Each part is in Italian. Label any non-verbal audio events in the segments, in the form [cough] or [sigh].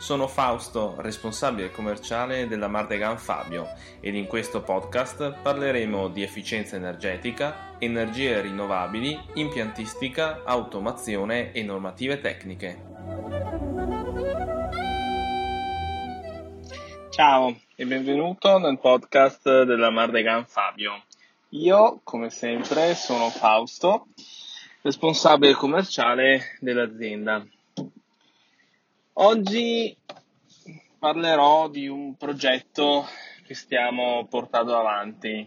Sono Fausto, responsabile commerciale della Mardegan Fabio ed in questo podcast parleremo di efficienza energetica, energie rinnovabili, impiantistica, automazione e normative tecniche. Ciao e benvenuto nel podcast della Mardegan Fabio. Io, come sempre, sono Fausto, responsabile commerciale dell'azienda. Oggi parlerò di un progetto che stiamo portando avanti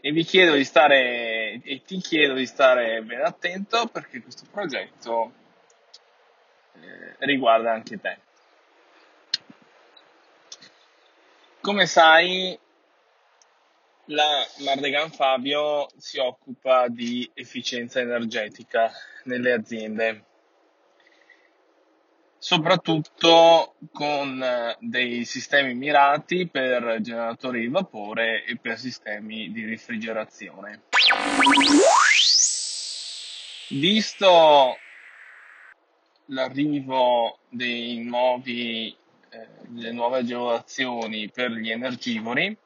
e vi chiedo di stare e ti chiedo di stare ben attento perché questo progetto eh, riguarda anche te. Come sai, la Mardegan Fabio si occupa di efficienza energetica nelle aziende, soprattutto con eh, dei sistemi mirati per generatori di vapore e per sistemi di rifrigerazione. Visto l'arrivo nuovi, eh, delle nuove agevolazioni per gli energivori,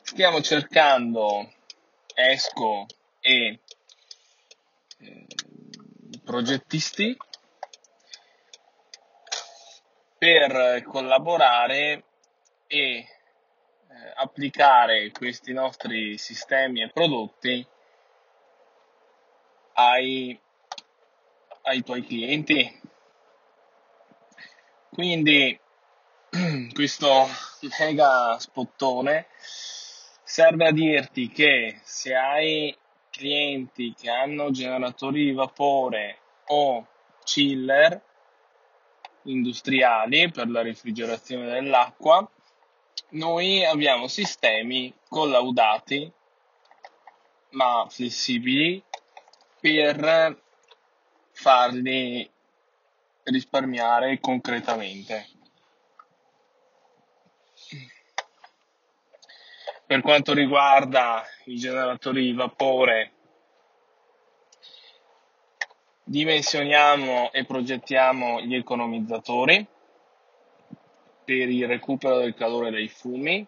stiamo cercando ESCO e eh, progettisti per collaborare e eh, applicare questi nostri sistemi e prodotti ai, ai tuoi clienti. Quindi [clears throat] questo mega spottone serve a dirti che se hai clienti che hanno generatori di vapore o chiller industriali per la refrigerazione dell'acqua, noi abbiamo sistemi collaudati ma flessibili per farli risparmiare concretamente. Per quanto riguarda i generatori di vapore, dimensioniamo e progettiamo gli economizzatori per il recupero del calore dai fumi,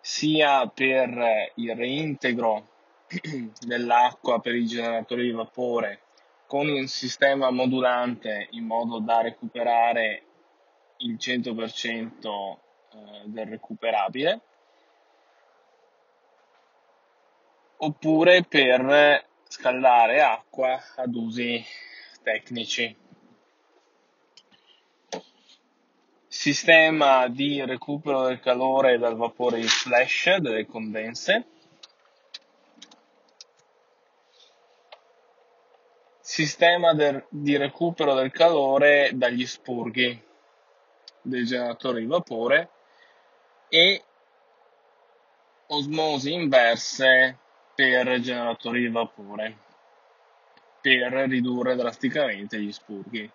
sia per il reintegro [clears throat] dell'acqua per i generatori di vapore con un sistema modulante in modo da recuperare il 100% eh, del recuperabile oppure per scaldare acqua ad usi tecnici. Sistema di recupero del calore dal vapore in flash delle condense. Sistema de- di recupero del calore dagli spurghi del generatore di vapore e osmosi inverse per generatori di vapore per ridurre drasticamente gli spurghi.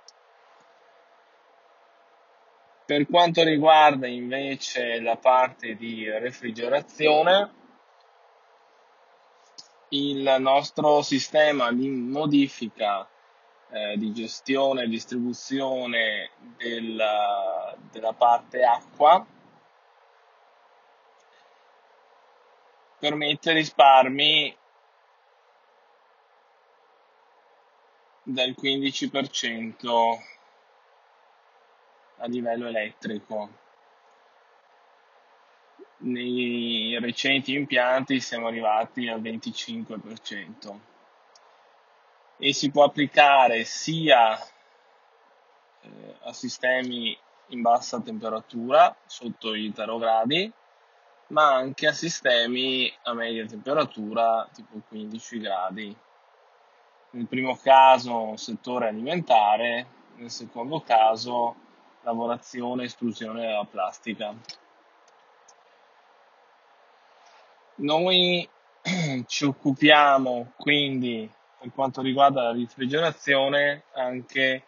Per quanto riguarda invece la parte di refrigerazione, il nostro sistema di modifica eh, di gestione e distribuzione della, della parte acqua permette risparmi del 15% a livello elettrico. Nei recenti impianti siamo arrivati al 25% e si può applicare sia eh, a sistemi in bassa temperatura sotto i 0 gradi ma anche a sistemi a media temperatura, tipo 15 gradi. Nel primo caso settore alimentare, nel secondo caso lavorazione e estrusione della plastica. Noi [clears throat] ci occupiamo quindi per quanto riguarda la rifrigerazione anche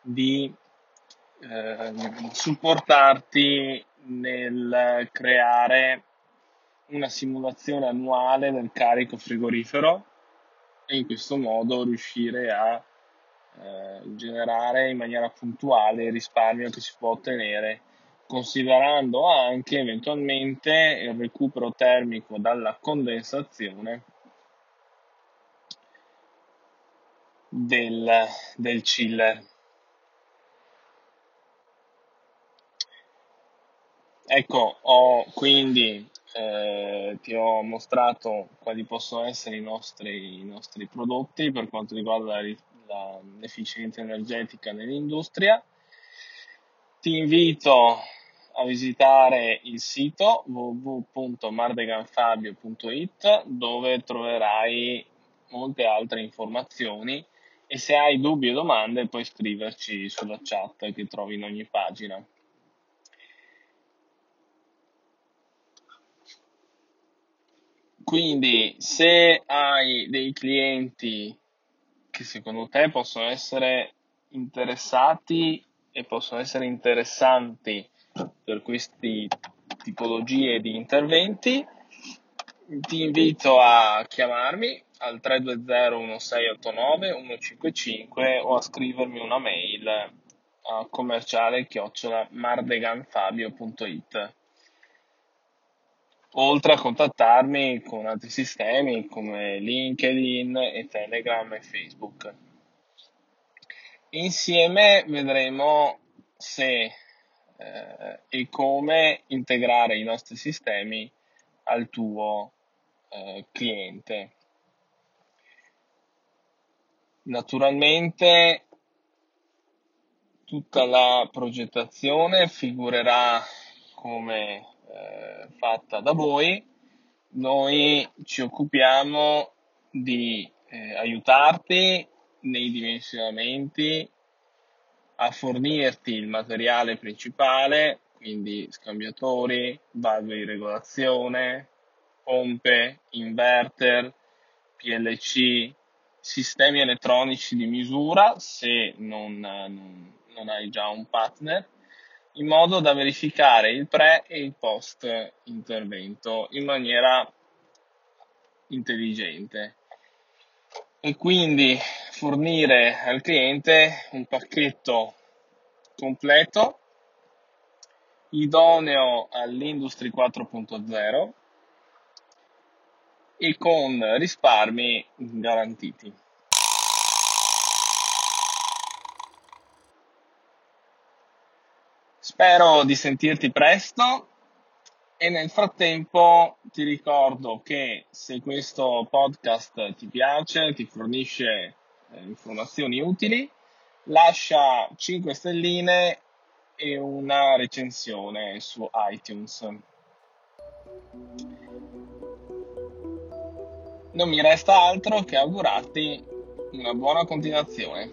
di eh, supportarti nel creare una simulazione annuale del carico frigorifero e in questo modo riuscire a eh, generare in maniera puntuale il risparmio che si può ottenere considerando anche eventualmente il recupero termico dalla condensazione del, del chiller. Ecco, ho quindi eh, ti ho mostrato quali possono essere i nostri, i nostri prodotti per quanto riguarda la, la, l'efficienza energetica nell'industria. Ti invito a visitare il sito www.mardeganfabio.it dove troverai molte altre informazioni e se hai dubbi o domande puoi scriverci sulla chat che trovi in ogni pagina. Quindi se hai dei clienti che secondo te possono essere interessati e possono essere interessanti per queste tipologie di interventi, ti invito a chiamarmi al 320 1689 155 o a scrivermi una mail a commerciale chiocciola mardeganfabio.it oltre a contattarmi con altri sistemi come LinkedIn e Telegram e Facebook. Insieme vedremo se eh, e come integrare i nostri sistemi al tuo eh, cliente. Naturalmente tutta la progettazione figurerà come eh, fatta da voi, noi ci occupiamo di eh, aiutarti nei dimensionamenti a fornirti il materiale principale, quindi scambiatori, valve di regolazione, pompe, inverter, PLC, sistemi elettronici di misura se non, non, non hai già un partner in modo da verificare il pre e il post intervento in maniera intelligente e quindi fornire al cliente un pacchetto completo idoneo all'Industry 4.0 e con risparmi garantiti. Spero di sentirti presto e nel frattempo ti ricordo che se questo podcast ti piace, ti fornisce eh, informazioni utili, lascia 5 stelline e una recensione su iTunes. Non mi resta altro che augurarti una buona continuazione.